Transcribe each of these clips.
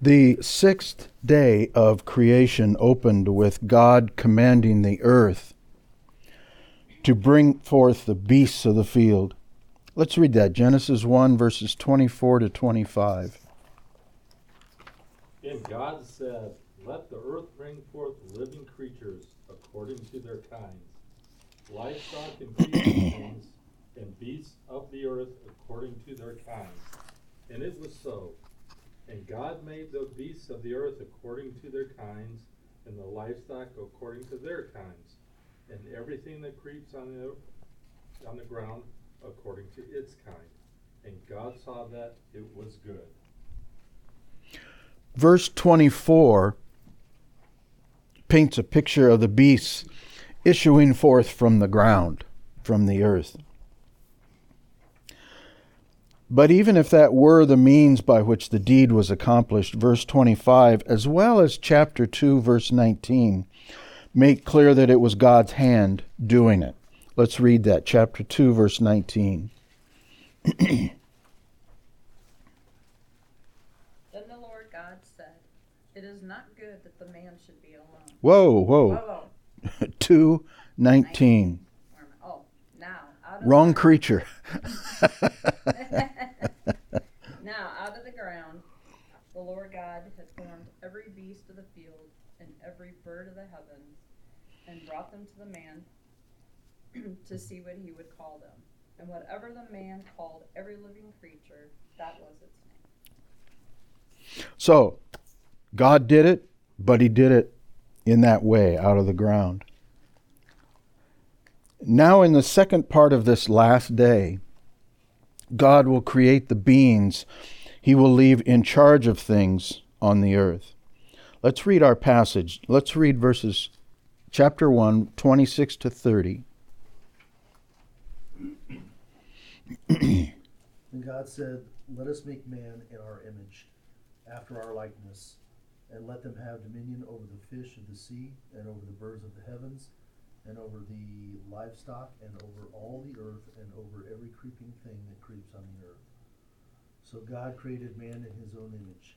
The sixth day of creation opened with God commanding the earth to bring forth the beasts of the field. Let's read that Genesis 1, verses 24 to 25. And God said, Let the earth bring forth living creatures according to their kinds, livestock and things, and beasts of the earth according to their kinds. And it was so. And God made the beasts of the earth according to their kinds, and the livestock according to their kinds, and everything that creeps on the on the ground according to its kind. And God saw that it was good. Verse 24 paints a picture of the beasts issuing forth from the ground, from the earth. But even if that were the means by which the deed was accomplished, verse 25, as well as chapter 2, verse 19, make clear that it was God's hand doing it. Let's read that, chapter 2, verse 19. then the Lord God said, It is not good that the man should be alone. Whoa, whoa. whoa. 2, 19. Oh, now. Wrong creature. now, out of the ground, the Lord God had formed every beast of the field and every bird of the heavens, and brought them to the man to see what he would call them. And whatever the man called every living creature, that was its name. So, God did it, but he did it in that way, out of the ground. Now, in the second part of this last day, God will create the beings he will leave in charge of things on the earth. Let's read our passage. Let's read verses chapter 1, 26 to 30. and God said, Let us make man in our image, after our likeness, and let them have dominion over the fish of the sea, and over the birds of the heavens and over the livestock, and over all the earth, and over every creeping thing that creeps on the earth. So God created man in his own image.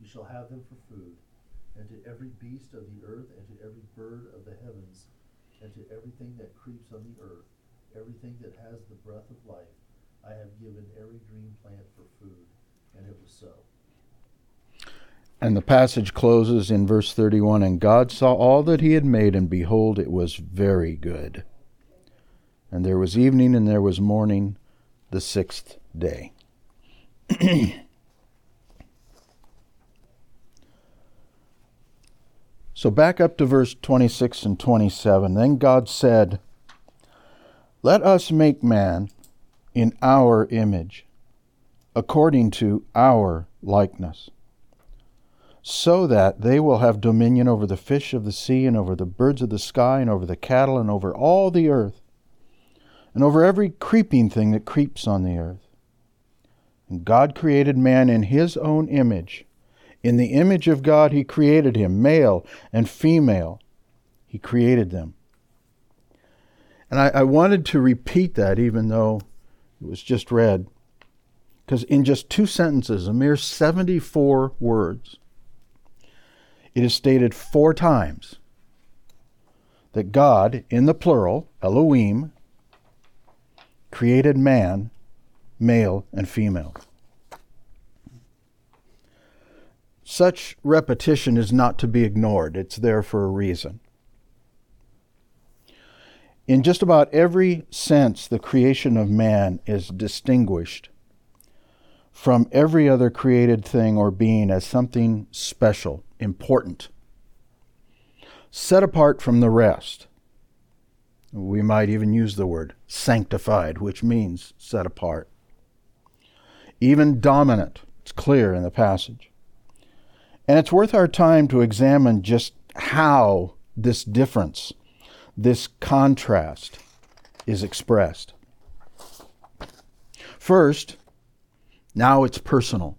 You shall have them for food, and to every beast of the earth, and to every bird of the heavens, and to everything that creeps on the earth, everything that has the breath of life, I have given every green plant for food. And it was so. And the passage closes in verse 31 And God saw all that he had made, and behold, it was very good. And there was evening and there was morning, the sixth day. so back up to verse 26 and 27. Then God said, Let us make man in our image, according to our likeness so that they will have dominion over the fish of the sea, and over the birds of the sky, and over the cattle, and over all the earth, and over every creeping thing that creeps on the earth. And God created man in his own image. In the image of God, he created him, male and female. He created them. And I, I wanted to repeat that, even though it was just read, because in just two sentences, a mere 74 words, it is stated four times that God, in the plural, Elohim, created man, male and female. Such repetition is not to be ignored, it's there for a reason. In just about every sense, the creation of man is distinguished from every other created thing or being as something special important, set apart from the rest. We might even use the word sanctified, which means set apart. Even dominant, it's clear in the passage. And it's worth our time to examine just how this difference, this contrast, is expressed. First, now it's personal.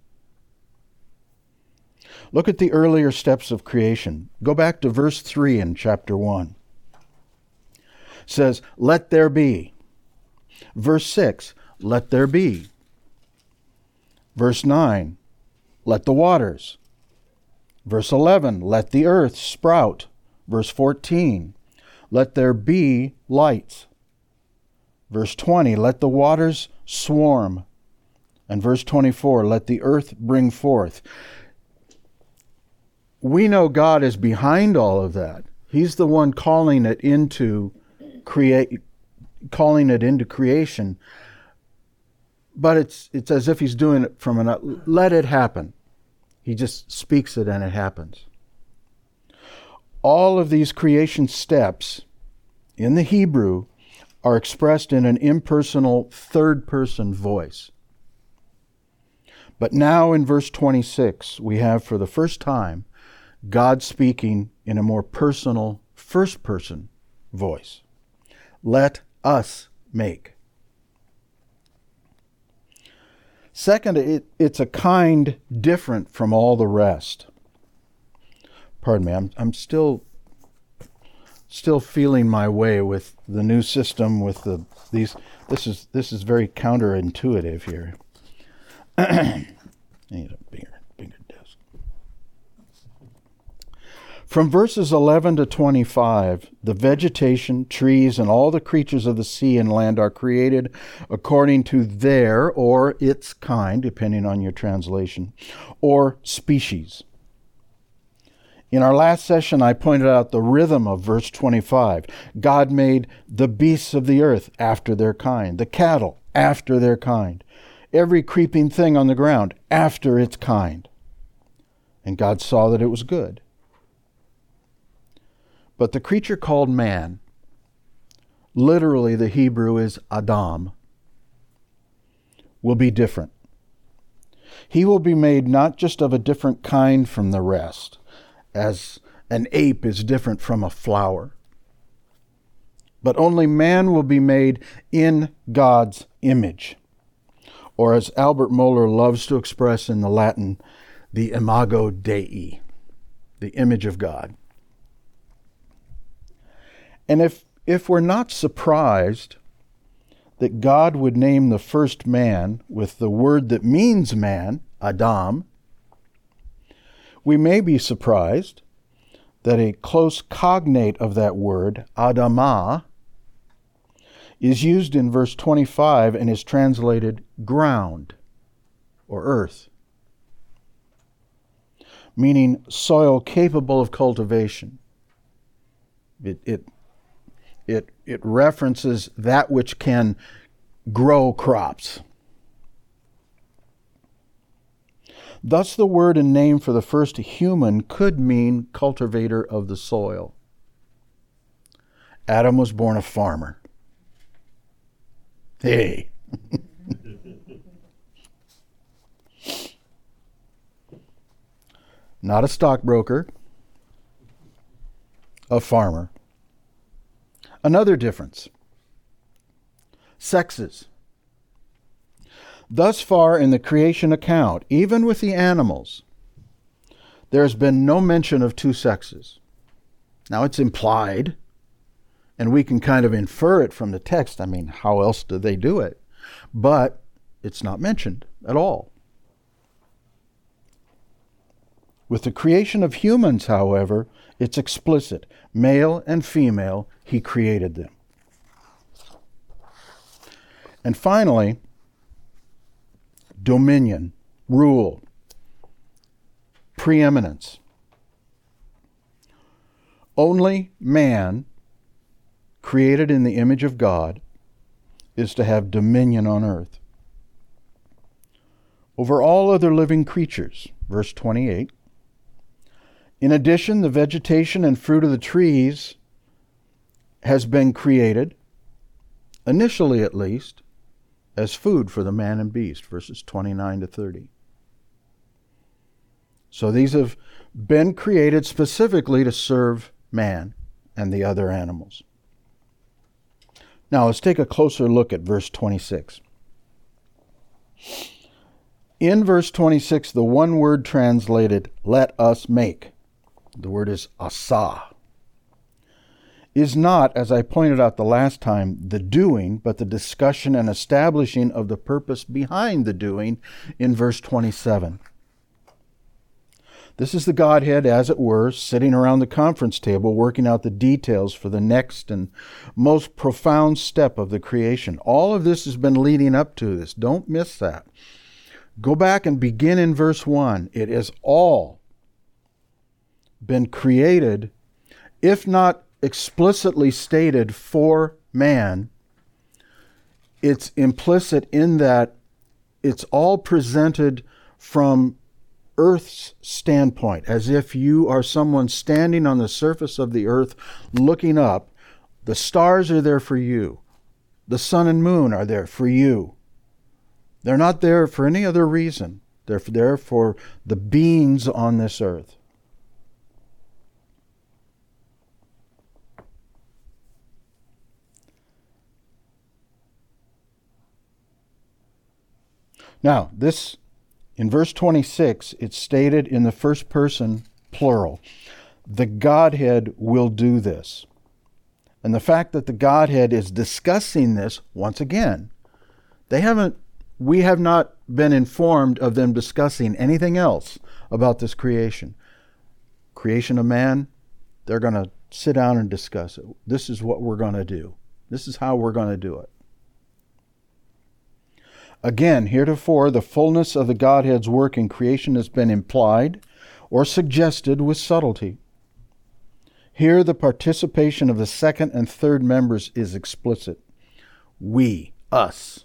Look at the earlier steps of creation. Go back to verse 3 in chapter 1. It says, Let there be. Verse 6, Let there be. Verse 9, Let the waters. Verse 11, Let the earth sprout. Verse 14, Let there be lights. Verse 20, Let the waters swarm. And verse 24, Let the earth bring forth we know God is behind all of that. He's the one calling it into create calling it into creation. But it's it's as if he's doing it from an let it happen. He just speaks it and it happens. All of these creation steps in the Hebrew are expressed in an impersonal third person voice. But now in verse 26, we have for the first time God speaking in a more personal, first person voice. Let us make. Second, it, it's a kind different from all the rest. Pardon me, I'm, I'm still still feeling my way with the new system with the these this is this is very counterintuitive here. I need a From verses 11 to 25, the vegetation, trees, and all the creatures of the sea and land are created according to their or its kind, depending on your translation, or species. In our last session, I pointed out the rhythm of verse 25. God made the beasts of the earth after their kind, the cattle after their kind, every creeping thing on the ground after its kind. And God saw that it was good. But the creature called man, literally the Hebrew is Adam, will be different. He will be made not just of a different kind from the rest, as an ape is different from a flower, but only man will be made in God's image. Or as Albert Mohler loves to express in the Latin, the imago Dei, the image of God. And if, if we're not surprised that God would name the first man with the word that means man, Adam, we may be surprised that a close cognate of that word, Adamah, is used in verse 25 and is translated ground or earth, meaning soil capable of cultivation. It, it it, it references that which can grow crops. Thus, the word and name for the first human could mean cultivator of the soil. Adam was born a farmer. Hey. Not a stockbroker, a farmer. Another difference sexes. Thus far in the creation account, even with the animals, there has been no mention of two sexes. Now it's implied, and we can kind of infer it from the text. I mean, how else do they do it? But it's not mentioned at all. With the creation of humans, however, it's explicit. Male and female, he created them. And finally, dominion, rule, preeminence. Only man, created in the image of God, is to have dominion on earth. Over all other living creatures, verse 28, in addition, the vegetation and fruit of the trees has been created, initially at least, as food for the man and beast, verses 29 to 30. So these have been created specifically to serve man and the other animals. Now let's take a closer look at verse 26. In verse 26, the one word translated, let us make, the word is asa, is not, as I pointed out the last time, the doing, but the discussion and establishing of the purpose behind the doing in verse 27. This is the Godhead, as it were, sitting around the conference table working out the details for the next and most profound step of the creation. All of this has been leading up to this. Don't miss that. Go back and begin in verse 1. It is all been created, if not explicitly stated for man. It's implicit in that it's all presented from earth's standpoint, as if you are someone standing on the surface of the earth looking up. The stars are there for you, the sun and moon are there for you. They're not there for any other reason, they're there for the beings on this earth. Now, this in verse 26, it's stated in the first person plural. The Godhead will do this. And the fact that the Godhead is discussing this, once again, they haven't, we have not been informed of them discussing anything else about this creation. Creation of man, they're going to sit down and discuss it. This is what we're going to do. This is how we're going to do it. Again, heretofore, the fullness of the Godhead's work in creation has been implied or suggested with subtlety. Here, the participation of the second and third members is explicit. We, us.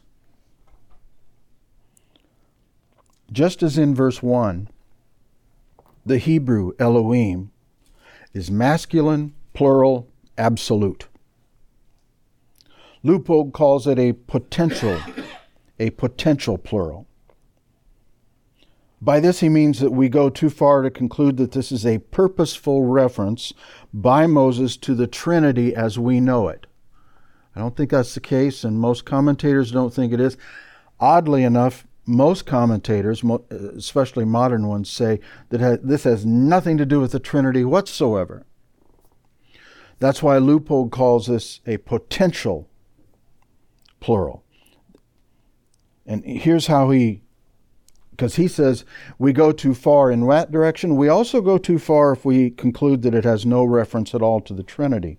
Just as in verse 1, the Hebrew Elohim is masculine, plural, absolute. Leupold calls it a potential a potential plural. By this, he means that we go too far to conclude that this is a purposeful reference by Moses to the Trinity as we know it. I don't think that's the case, and most commentators don't think it is. Oddly enough, most commentators, especially modern ones, say that this has nothing to do with the Trinity whatsoever. That's why Leupold calls this a potential plural. And here's how he, because he says we go too far in that direction. We also go too far if we conclude that it has no reference at all to the Trinity.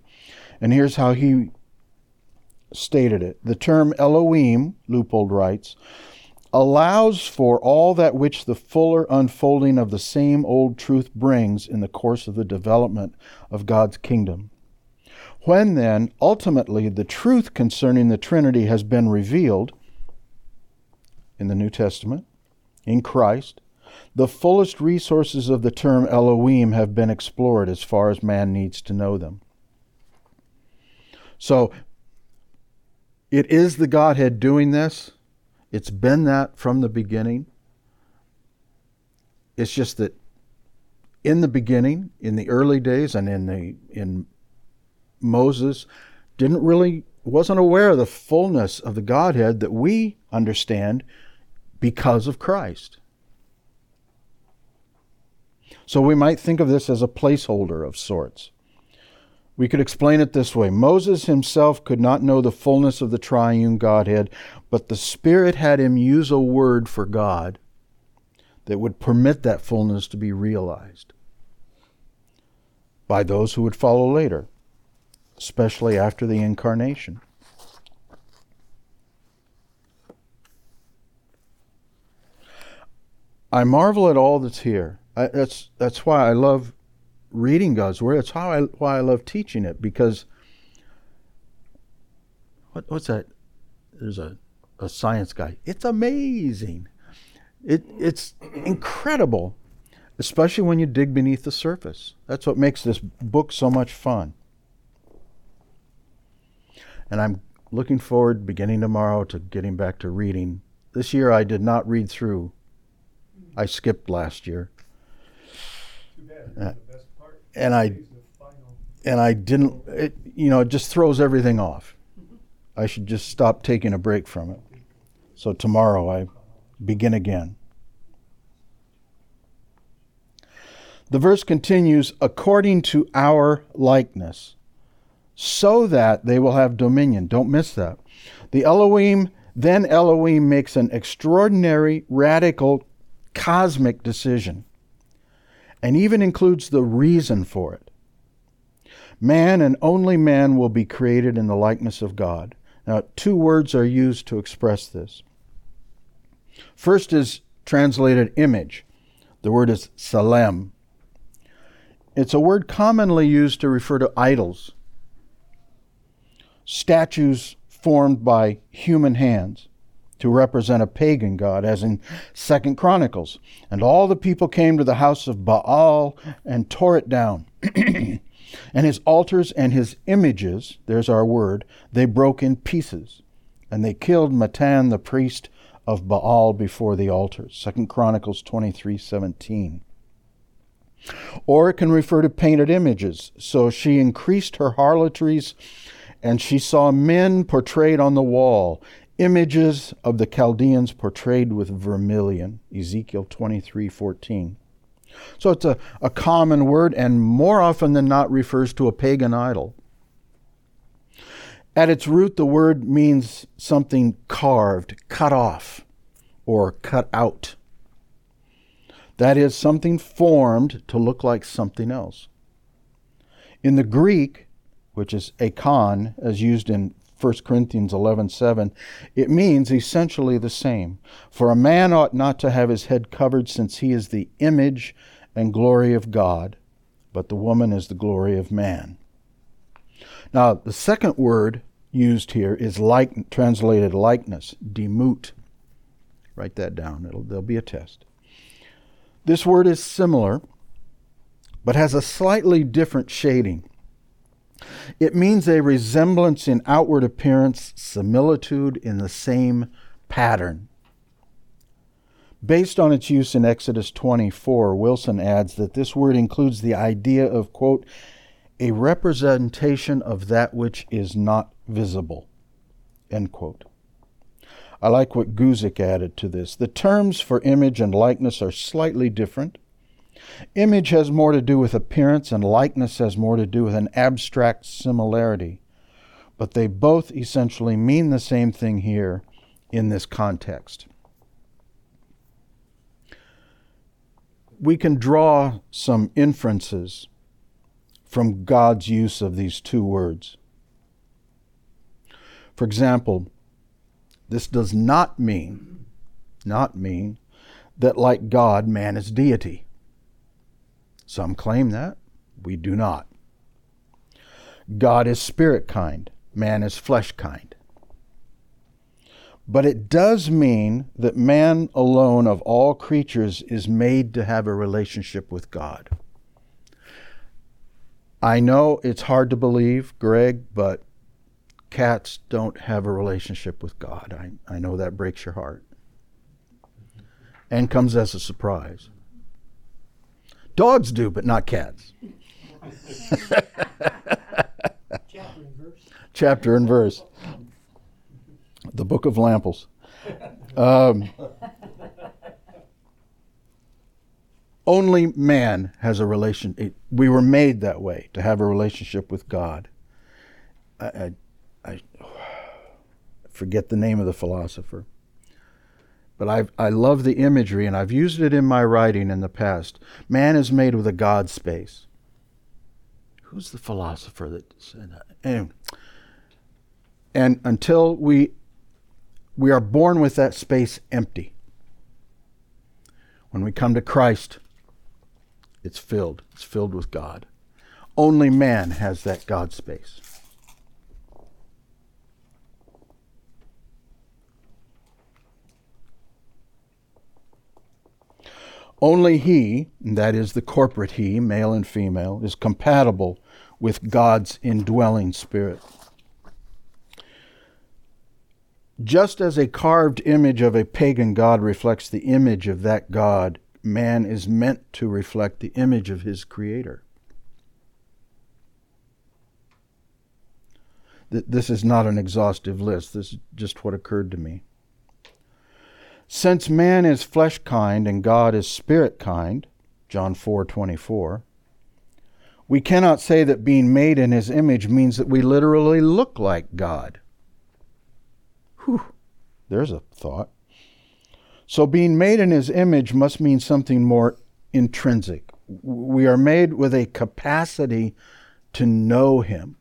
And here's how he stated it the term Elohim, Leupold writes, allows for all that which the fuller unfolding of the same old truth brings in the course of the development of God's kingdom. When then, ultimately, the truth concerning the Trinity has been revealed, in the New Testament, in Christ, the fullest resources of the term Elohim have been explored as far as man needs to know them. So, it is the Godhead doing this. It's been that from the beginning. It's just that in the beginning, in the early days, and in the in Moses, didn't really wasn't aware of the fullness of the Godhead that we understand because of Christ. So we might think of this as a placeholder of sorts. We could explain it this way Moses himself could not know the fullness of the triune Godhead, but the Spirit had him use a word for God that would permit that fullness to be realized by those who would follow later, especially after the incarnation. I marvel at all that's here. I, that's that's why I love reading God's word. That's how I why I love teaching it because what what's that? There's a a science guy. It's amazing. It it's incredible, especially when you dig beneath the surface. That's what makes this book so much fun. And I'm looking forward beginning tomorrow to getting back to reading. This year I did not read through I skipped last year. Uh, and I and I didn't. It, you know, it just throws everything off. I should just stop taking a break from it. So tomorrow I begin again. The verse continues according to our likeness, so that they will have dominion. Don't miss that. The Elohim, then Elohim makes an extraordinary, radical, cosmic decision, and even includes the reason for it. Man and only man will be created in the likeness of God. Now, two words are used to express this. First is translated image. The word is salem. It's a word commonly used to refer to idols, statues formed by human hands to represent a pagan god, as in Second Chronicles. And all the people came to the house of Baal and tore it down. and his altars and his images, there's our word, they broke in pieces. And they killed Mattan the priest of Baal before the altars. Second Chronicles 23 17. Or it can refer to painted images. So she increased her harlotries, and she saw men portrayed on the wall, images of the Chaldeans portrayed with vermilion. Ezekiel 23 14. So it's a, a common word and more often than not refers to a pagan idol. At its root, the word means something carved, cut off, or cut out. That is, something formed to look like something else. In the Greek, which is eikon, as used in 1 Corinthians 11:7, it means essentially the same. For a man ought not to have his head covered since he is the image and glory of God, but the woman is the glory of man. Now, the second word used here is like translated likeness, demut. Write that down. It'll there'll be a test. This word is similar but has a slightly different shading. It means a resemblance in outward appearance, similitude in the same pattern. Based on its use in Exodus 24, Wilson adds that this word includes the idea of, quote, a representation of that which is not visible, end quote. I like what Guzik added to this. The terms for image and likeness are slightly different. Image has more to do with appearance, and likeness has more to do with an abstract similarity. But they both essentially mean the same thing here in this context. We can draw some inferences from God's use of these two words. For example, this does not mean, not mean, that like God, man is deity. Some claim that. We do not. God is spirit kind, man is flesh kind. But it does mean that man alone of all creatures is made to have a relationship with God. I know it's hard to believe, Greg, but cats don't have a relationship with God. I, I know that breaks your heart and comes as a surprise. Dogs do, but not cats. Chapter and verse. Chapter and verse. The Book of Lamples. Um, only man has a relation. We were made that way to have a relationship with God. I, I, I forget the name of the philosopher, but I I love the imagery, and I've used it in my writing in the past. Man is made with a God space. Who's the philosopher that said that? Anyway, and until we we are born with that space empty. When we come to Christ, it's filled. It's filled with God. Only man has that God space. Only he, that is the corporate he, male and female, is compatible with God's indwelling spirit. Just as a carved image of a pagan god reflects the image of that god man is meant to reflect the image of his creator. This is not an exhaustive list. This is just what occurred to me. Since man is flesh kind and God is spirit kind, John 4:24, we cannot say that being made in his image means that we literally look like God. Whew, there's a thought. So being made in his image must mean something more intrinsic. We are made with a capacity to know him,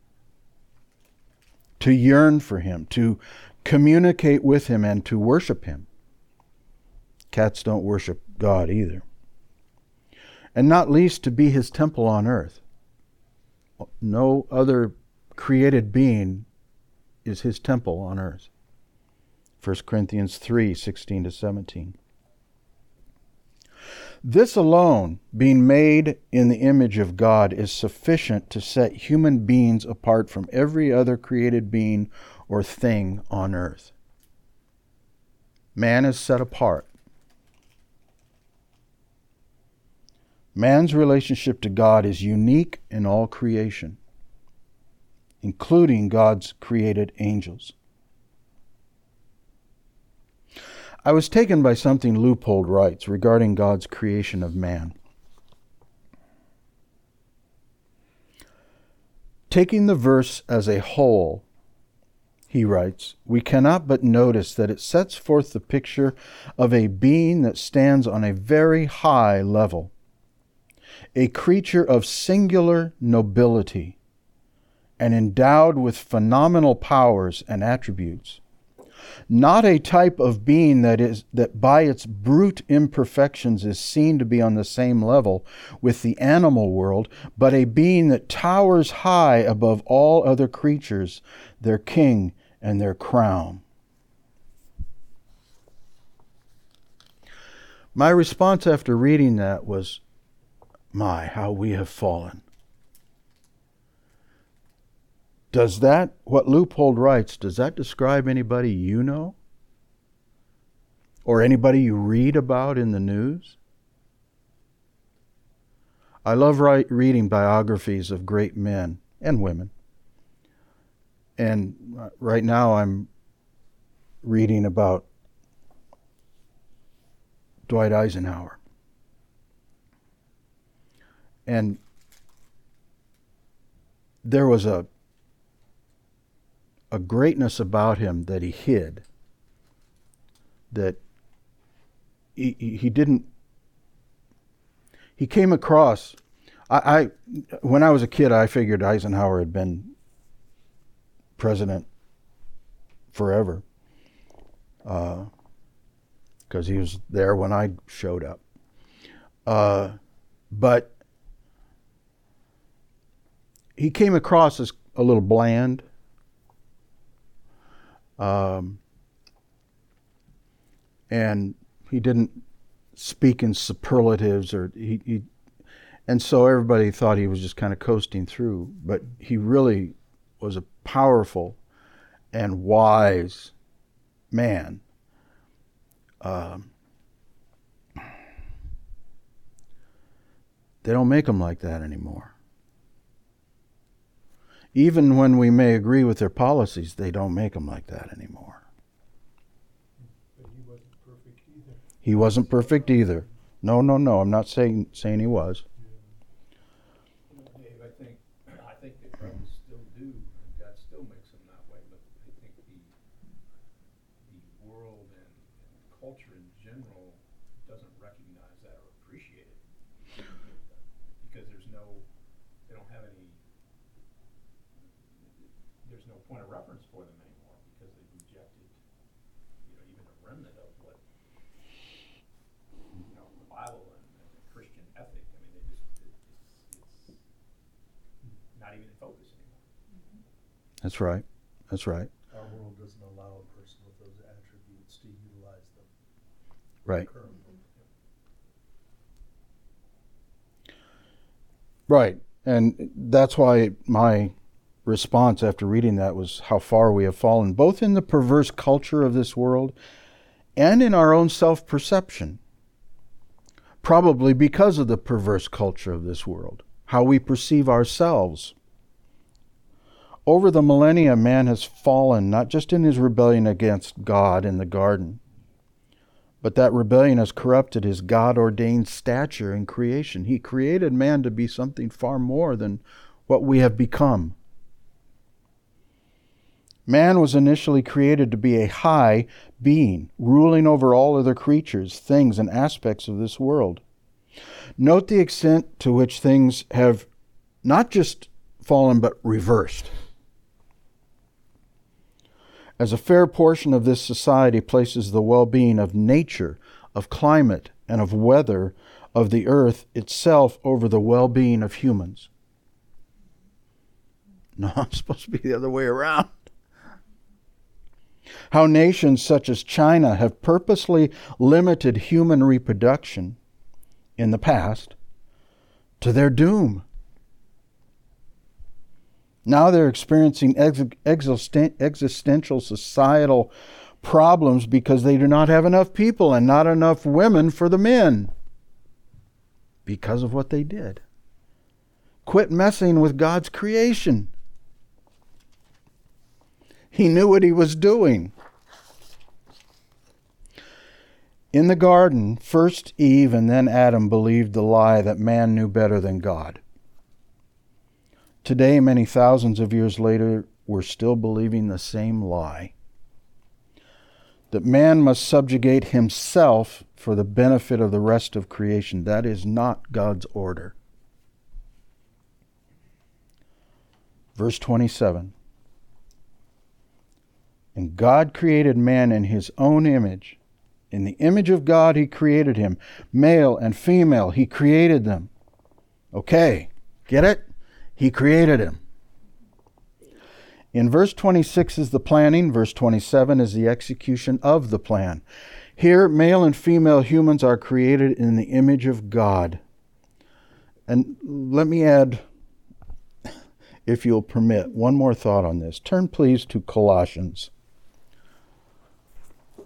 to yearn for him, to communicate with him, and to worship him. Cats don't worship God either. And not least to be his temple on earth. No other created being is his temple on earth. 1 Corinthians 3 16 to 17. This alone, being made in the image of God, is sufficient to set human beings apart from every other created being or thing on earth. Man is set apart. Man's relationship to God is unique in all creation, including God's created angels. I was taken by something Leupold writes regarding God's creation of man. Taking the verse as a whole, he writes, we cannot but notice that it sets forth the picture of a being that stands on a very high level a creature of singular nobility and endowed with phenomenal powers and attributes. Not a type of being that is that by its brute imperfections is seen to be on the same level with the animal world, but a being that towers high above all other creatures, their king and their crown. My response after reading that was my, how we have fallen. Does that, what Leupold writes, does that describe anybody you know? Or anybody you read about in the news? I love write, reading biographies of great men and women. And uh, right now I'm reading about Dwight Eisenhower. And there was a a greatness about him that he hid that he, he didn't he came across I, I when I was a kid I figured Eisenhower had been president forever because uh, he was there when I showed up. Uh, but he came across as a little bland. Um, and he didn't speak in superlatives or he, he, and so everybody thought he was just kind of coasting through but he really was a powerful and wise man um, they don't make them like that anymore even when we may agree with their policies, they don't make them like that anymore. But he wasn't perfect either. He wasn't perfect either. No, no, no. I'm not saying saying he was. I think I think they probably still do. Still makes them that way, but I think the the world and, and culture in general doesn't recognize that or appreciate it because there's no they don't have any no point of reference for them anymore because they've rejected, you know, even a remnant of what, you know, the Bible and, and the Christian ethic. I mean, they just, it, it's, it's not even in focus anymore. That's right. That's right. Our world doesn't allow a person with those attributes to utilize them Right. currently. Right. And that's why my response after reading that was how far we have fallen, both in the perverse culture of this world and in our own self perception. probably because of the perverse culture of this world, how we perceive ourselves. Over the millennia, man has fallen not just in his rebellion against God in the garden, but that rebellion has corrupted his God ordained stature in creation. He created man to be something far more than what we have become. Man was initially created to be a high being, ruling over all other creatures, things, and aspects of this world. Note the extent to which things have not just fallen, but reversed. As a fair portion of this society places the well being of nature, of climate, and of weather of the earth itself over the well being of humans. No, I'm supposed to be the other way around how nations such as China have purposely limited human reproduction in the past to their doom. Now they're experiencing ex- existential societal problems because they do not have enough people and not enough women for the men because of what they did. Quit messing with God's creation. He knew what he was doing. In the garden, first Eve and then Adam believed the lie that man knew better than God. Today, many thousands of years later, we're still believing the same lie that man must subjugate himself for the benefit of the rest of creation. That is not God's order. Verse 27 and God created man in his own image. In the image of God, he created him. Male and female, he created them. Okay, get it? He created him. In verse 26 is the planning, verse 27 is the execution of the plan. Here, male and female humans are created in the image of God. And let me add, if you'll permit, one more thought on this. Turn, please, to Colossians.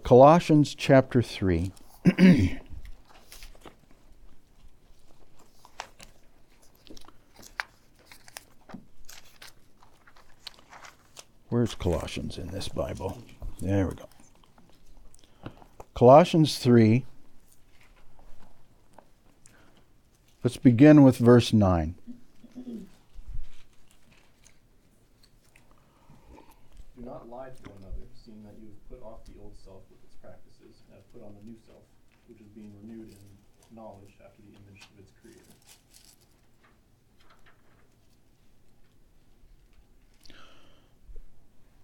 Colossians chapter 3. Where's Colossians in this Bible? There we go. Colossians 3. Let's begin with verse 9.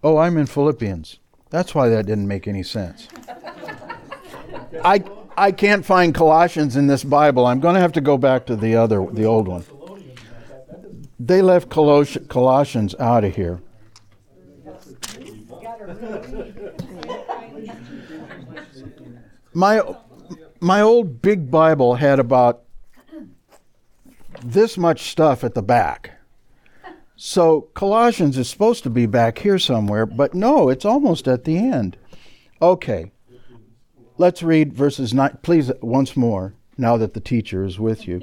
Oh, I'm in Philippians. That's why that didn't make any sense. I I can't find Colossians in this Bible. I'm going to have to go back to the other the old one. They left Colossians out of here. My my old big Bible had about this much stuff at the back. So Colossians is supposed to be back here somewhere, but no, it's almost at the end. Okay. Let's read verses 9. Please, once more, now that the teacher is with you.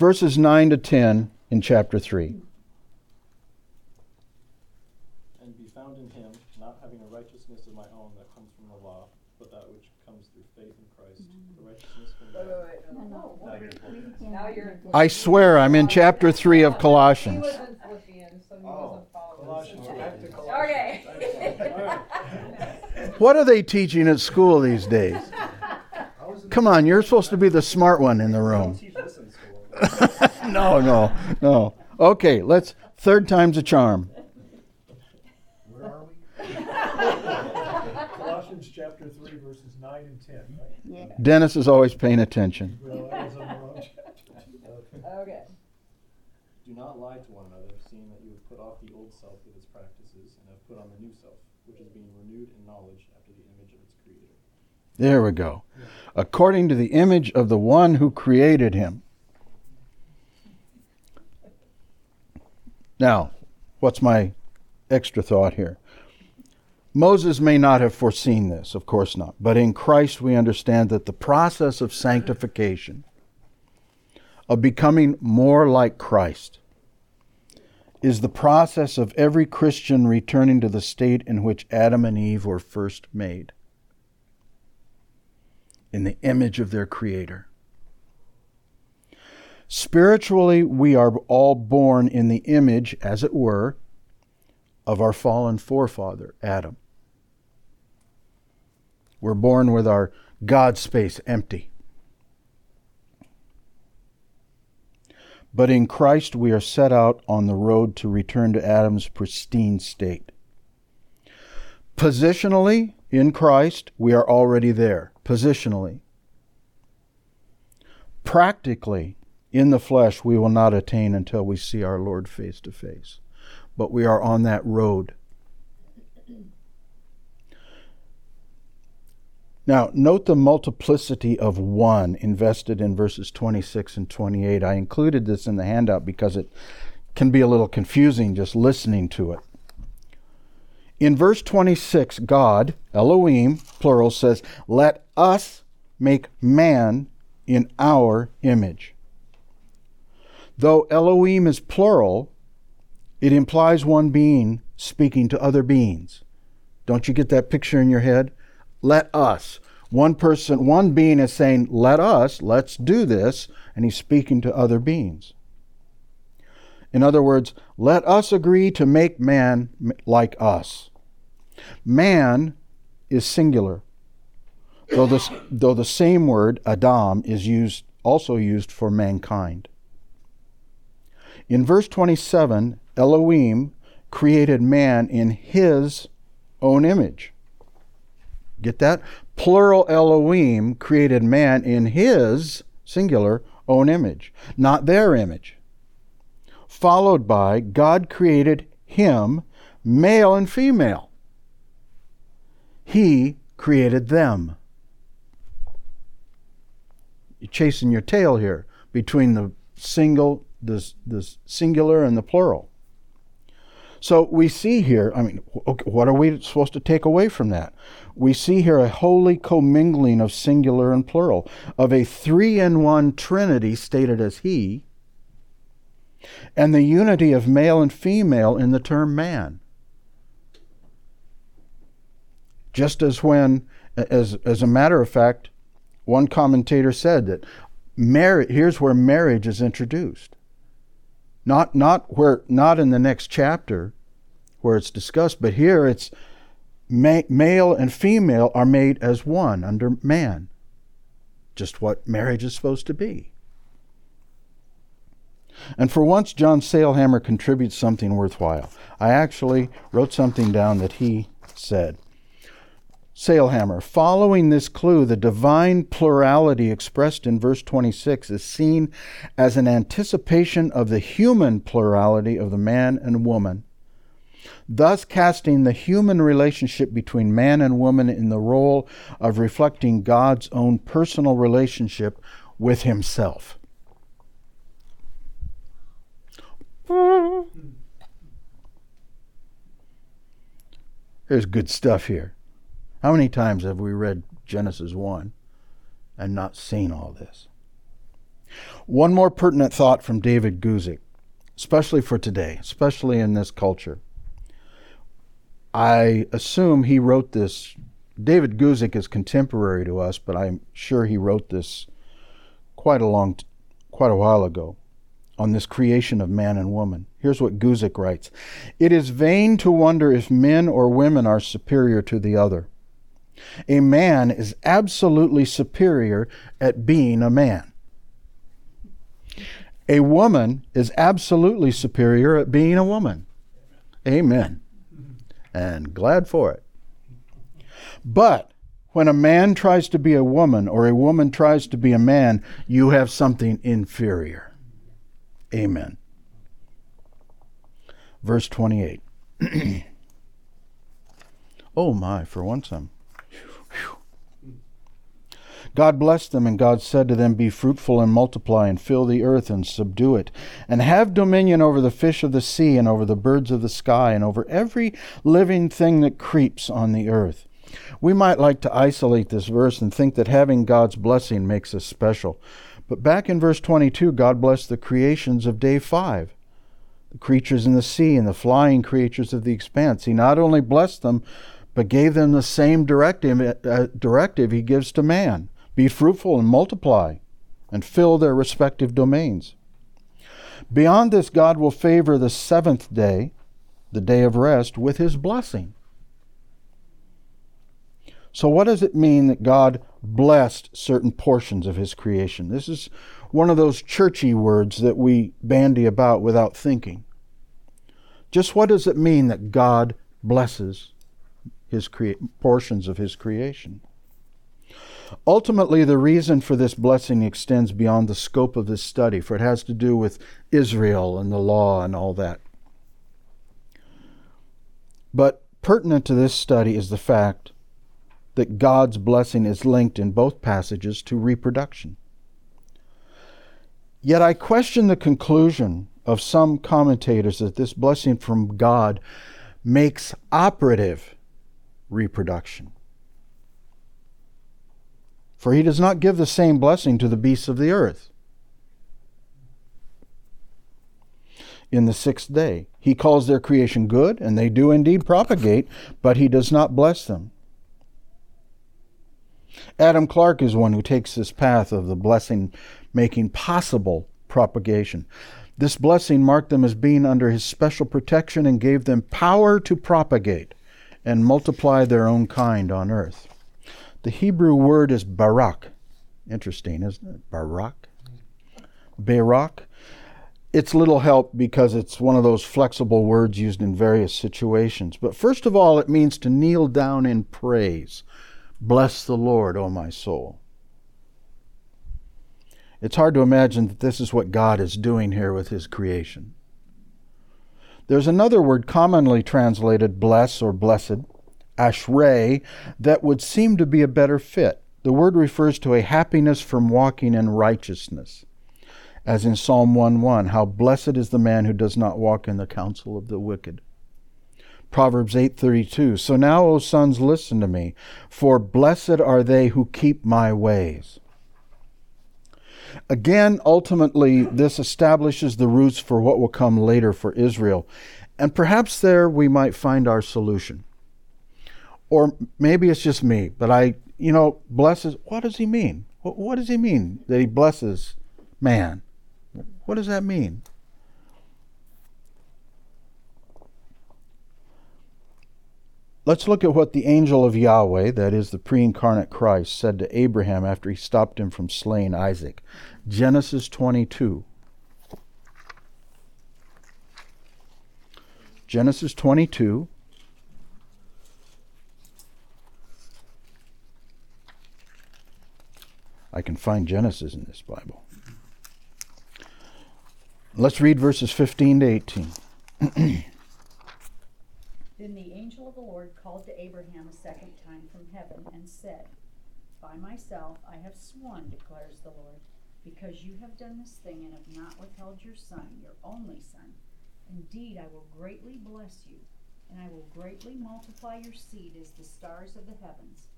Verses 9 to 10 in chapter 3. And be found in him, not having a righteousness of my own that comes from the law, but that which comes through faith in Christ, the righteousness from God. Now you're. I swear I'm in chapter 3 of Colossians. Okay. What are they teaching at school these days? Come on, you're supposed to be the smart one in the room. no, no, no. Okay, let's. Third time's a charm. Where are we? Colossians chapter 3, verses 9 and 10, right? Dennis is always paying attention. Well, I was on the wrong chapter. Okay. Do not lie seeing that you have put off the old self with its practices, and have put on the new self, which is being renewed in knowledge after the image of its creator. There we go. According to the image of the one who created him. Now, what's my extra thought here? Moses may not have foreseen this, of course not, but in Christ we understand that the process of sanctification of becoming more like Christ is the process of every Christian returning to the state in which Adam and Eve were first made in the image of their Creator. Spiritually, we are all born in the image, as it were, of our fallen forefather, Adam. We're born with our God space empty. But in Christ, we are set out on the road to return to Adam's pristine state. Positionally, in Christ, we are already there. Positionally. Practically, in the flesh, we will not attain until we see our Lord face to face. But we are on that road. Now, note the multiplicity of one invested in verses 26 and 28. I included this in the handout because it can be a little confusing just listening to it. In verse 26, God, Elohim, plural, says, Let us make man in our image. Though Elohim is plural, it implies one being speaking to other beings. Don't you get that picture in your head? Let us. One person, one being is saying, let us, let's do this, and he's speaking to other beings. In other words, let us agree to make man like us. Man is singular, though the, though the same word, Adam, is used, also used for mankind. In verse 27, Elohim created man in his own image. Get that? Plural Elohim created man in his, singular, own image, not their image. Followed by God created him, male and female. He created them. You're chasing your tail here between the single, the, the singular and the plural. So we see here, I mean, what are we supposed to take away from that? We see here a holy commingling of singular and plural, of a three in one trinity stated as He, and the unity of male and female in the term man. Just as when, as, as a matter of fact, one commentator said that marriage, here's where marriage is introduced. Not, not, where, not in the next chapter where it's discussed, but here it's ma- male and female are made as one under man. Just what marriage is supposed to be. And for once, John Sailhamer contributes something worthwhile. I actually wrote something down that he said. Sailhamer, following this clue, the divine plurality expressed in verse 26 is seen as an anticipation of the human plurality of the man and woman, thus casting the human relationship between man and woman in the role of reflecting God's own personal relationship with himself. There's good stuff here. How many times have we read Genesis 1 and not seen all this? One more pertinent thought from David Guzik, especially for today, especially in this culture. I assume he wrote this. David Guzik is contemporary to us, but I'm sure he wrote this quite a long, quite a while ago on this creation of man and woman. Here's what Guzik writes It is vain to wonder if men or women are superior to the other. A man is absolutely superior at being a man. A woman is absolutely superior at being a woman. Amen. And glad for it. But when a man tries to be a woman or a woman tries to be a man, you have something inferior. Amen. Verse 28. oh my, for once I'm God blessed them, and God said to them, Be fruitful and multiply, and fill the earth and subdue it, and have dominion over the fish of the sea, and over the birds of the sky, and over every living thing that creeps on the earth. We might like to isolate this verse and think that having God's blessing makes us special. But back in verse 22, God blessed the creations of day five the creatures in the sea and the flying creatures of the expanse. He not only blessed them, but gave them the same directive, uh, directive he gives to man be fruitful and multiply and fill their respective domains. Beyond this, God will favor the seventh day, the day of rest, with his blessing. So, what does it mean that God blessed certain portions of his creation? This is one of those churchy words that we bandy about without thinking. Just what does it mean that God blesses his crea- portions of his creation? Ultimately, the reason for this blessing extends beyond the scope of this study, for it has to do with Israel and the law and all that. But pertinent to this study is the fact that God's blessing is linked in both passages to reproduction. Yet I question the conclusion of some commentators that this blessing from God makes operative reproduction. For he does not give the same blessing to the beasts of the earth. In the sixth day, he calls their creation good, and they do indeed propagate, but he does not bless them. Adam Clarke is one who takes this path of the blessing making possible propagation. This blessing marked them as being under his special protection and gave them power to propagate and multiply their own kind on earth. The Hebrew word is barak. Interesting, isn't it? Barak. Barak. It's little help because it's one of those flexible words used in various situations. But first of all, it means to kneel down in praise. Bless the Lord, O my soul. It's hard to imagine that this is what God is doing here with his creation. There's another word commonly translated bless or blessed, ashrei, that would seem to be a better fit. The word refers to a happiness from walking in righteousness. As in Psalm 1:1, how blessed is the man who does not walk in the counsel of the wicked. Proverbs 8:32, so now, O sons, listen to me, for blessed are they who keep my ways. Again, ultimately, this establishes the roots for what will come later for Israel. And perhaps there we might find our solution. Or maybe it's just me, but I, you know, blesses, what does he mean? What, what does he mean that he blesses man? What does that mean? Let's look at what the angel of Yahweh, that is the pre incarnate Christ, said to Abraham after he stopped him from slaying Isaac. Genesis 22. Genesis 22. I can find Genesis in this Bible. Let's read verses 15 to 18. Then the angel of the Lord called to Abraham a second time from heaven and said, By myself I have sworn, declares the Lord, because you have done this thing and have not withheld your son, your only son. Indeed, I will greatly bless you, and I will greatly multiply your seed as the stars of the heavens,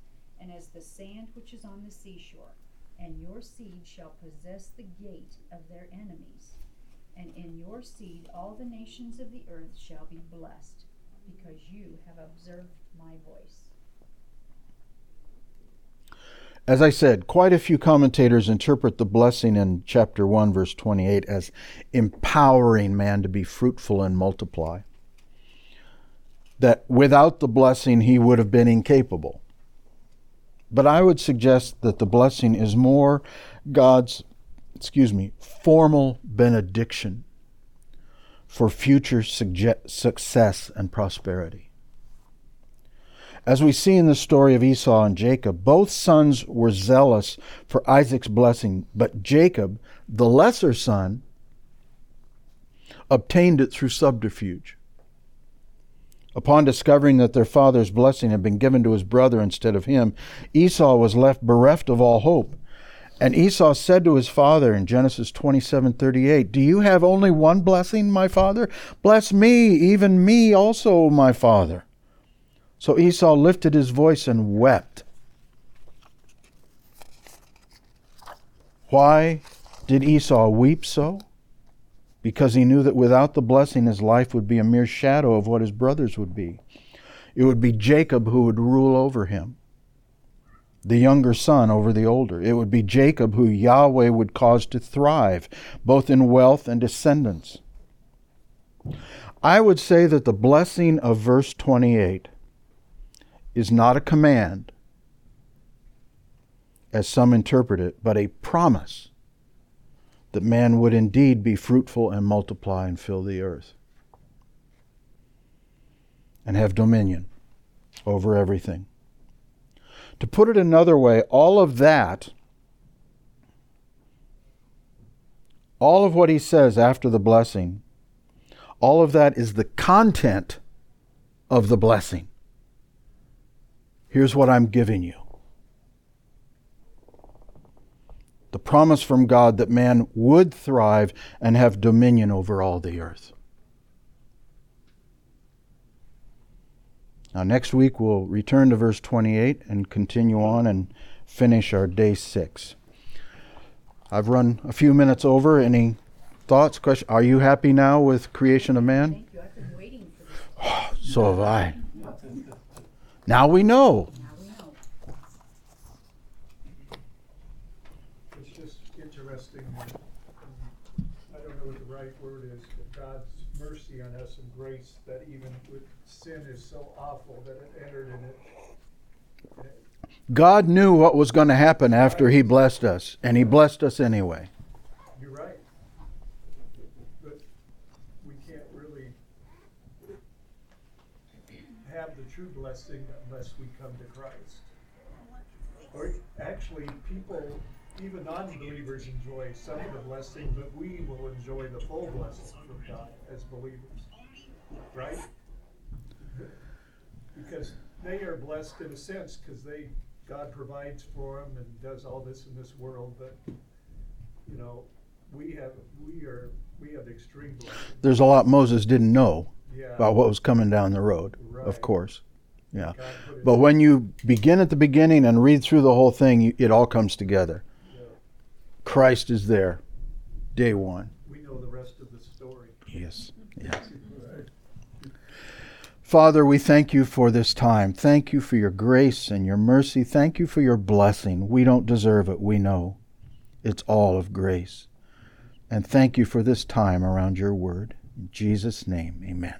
and as the sand which is on the seashore. And your seed shall possess the gate of their enemies. And in your seed all the nations of the earth shall be blessed because you have observed my voice. As I said, quite a few commentators interpret the blessing in chapter 1, verse 28 as empowering man to be fruitful and multiply. That without the blessing, he would have been incapable. But I would suggest that the blessing is more God's, excuse me, formal benediction for future success and prosperity. As we see in the story of Esau and Jacob, both sons were zealous for Isaac's blessing, but Jacob, the lesser son, obtained it through subterfuge. Upon discovering that their father's blessing had been given to his brother instead of him, Esau was left bereft of all hope and Esau said to his father in Genesis 27:38, "Do you have only one blessing, my father? Bless me, even me also, my father." So Esau lifted his voice and wept. Why? Did Esau weep so? Because he knew that without the blessing, his life would be a mere shadow of what his brothers would be. It would be Jacob who would rule over him, the younger son over the older. It would be Jacob who Yahweh would cause to thrive, both in wealth and descendants. I would say that the blessing of verse 28 is not a command, as some interpret it, but a promise that man would indeed be fruitful and multiply and fill the earth and have dominion over everything. To put it another way, all of that, all of what he says after the blessing, all of that is the content of the blessing. Here's what I'm giving you the promise from God that man would thrive and have dominion over all the earth. Now, next week we'll return to verse 28 and continue on and finish our day six. I've run a few minutes over. Any thoughts, questions? Are you happy now with creation of man? Thank you, I've been waiting for this. so have I. Now we know. Now we know. It's just interesting that, um, I don't know what the right word is, but God's mercy on us and grace that even with sin is so awful that it entered in it. And it- God knew what was going to happen after He blessed us, and He blessed us anyway. You're right. But we can't really have the true blessing unless we come to Christ. Or actually, people, even non-believers enjoy some of the blessing, but we will enjoy the full blessing from God as believers. Right? Because they are blessed in a sense, because they, God provides for them and does all this in this world, but you know, we have, we are, we have extreme blessing. There's a lot Moses didn't know Yeah. about what was coming down the road, of course. Yeah. God put it- But when you begin at the beginning and read through the whole thing, you, it all comes together. Yeah. Christ is there, day one. We know the rest of the story. Yes. Yes. Father, we thank you for this time. Thank you for your grace and your mercy. Thank you for your blessing. We don't deserve it, we know. It's all of grace. And thank you for this time around your word. In Jesus' name, amen.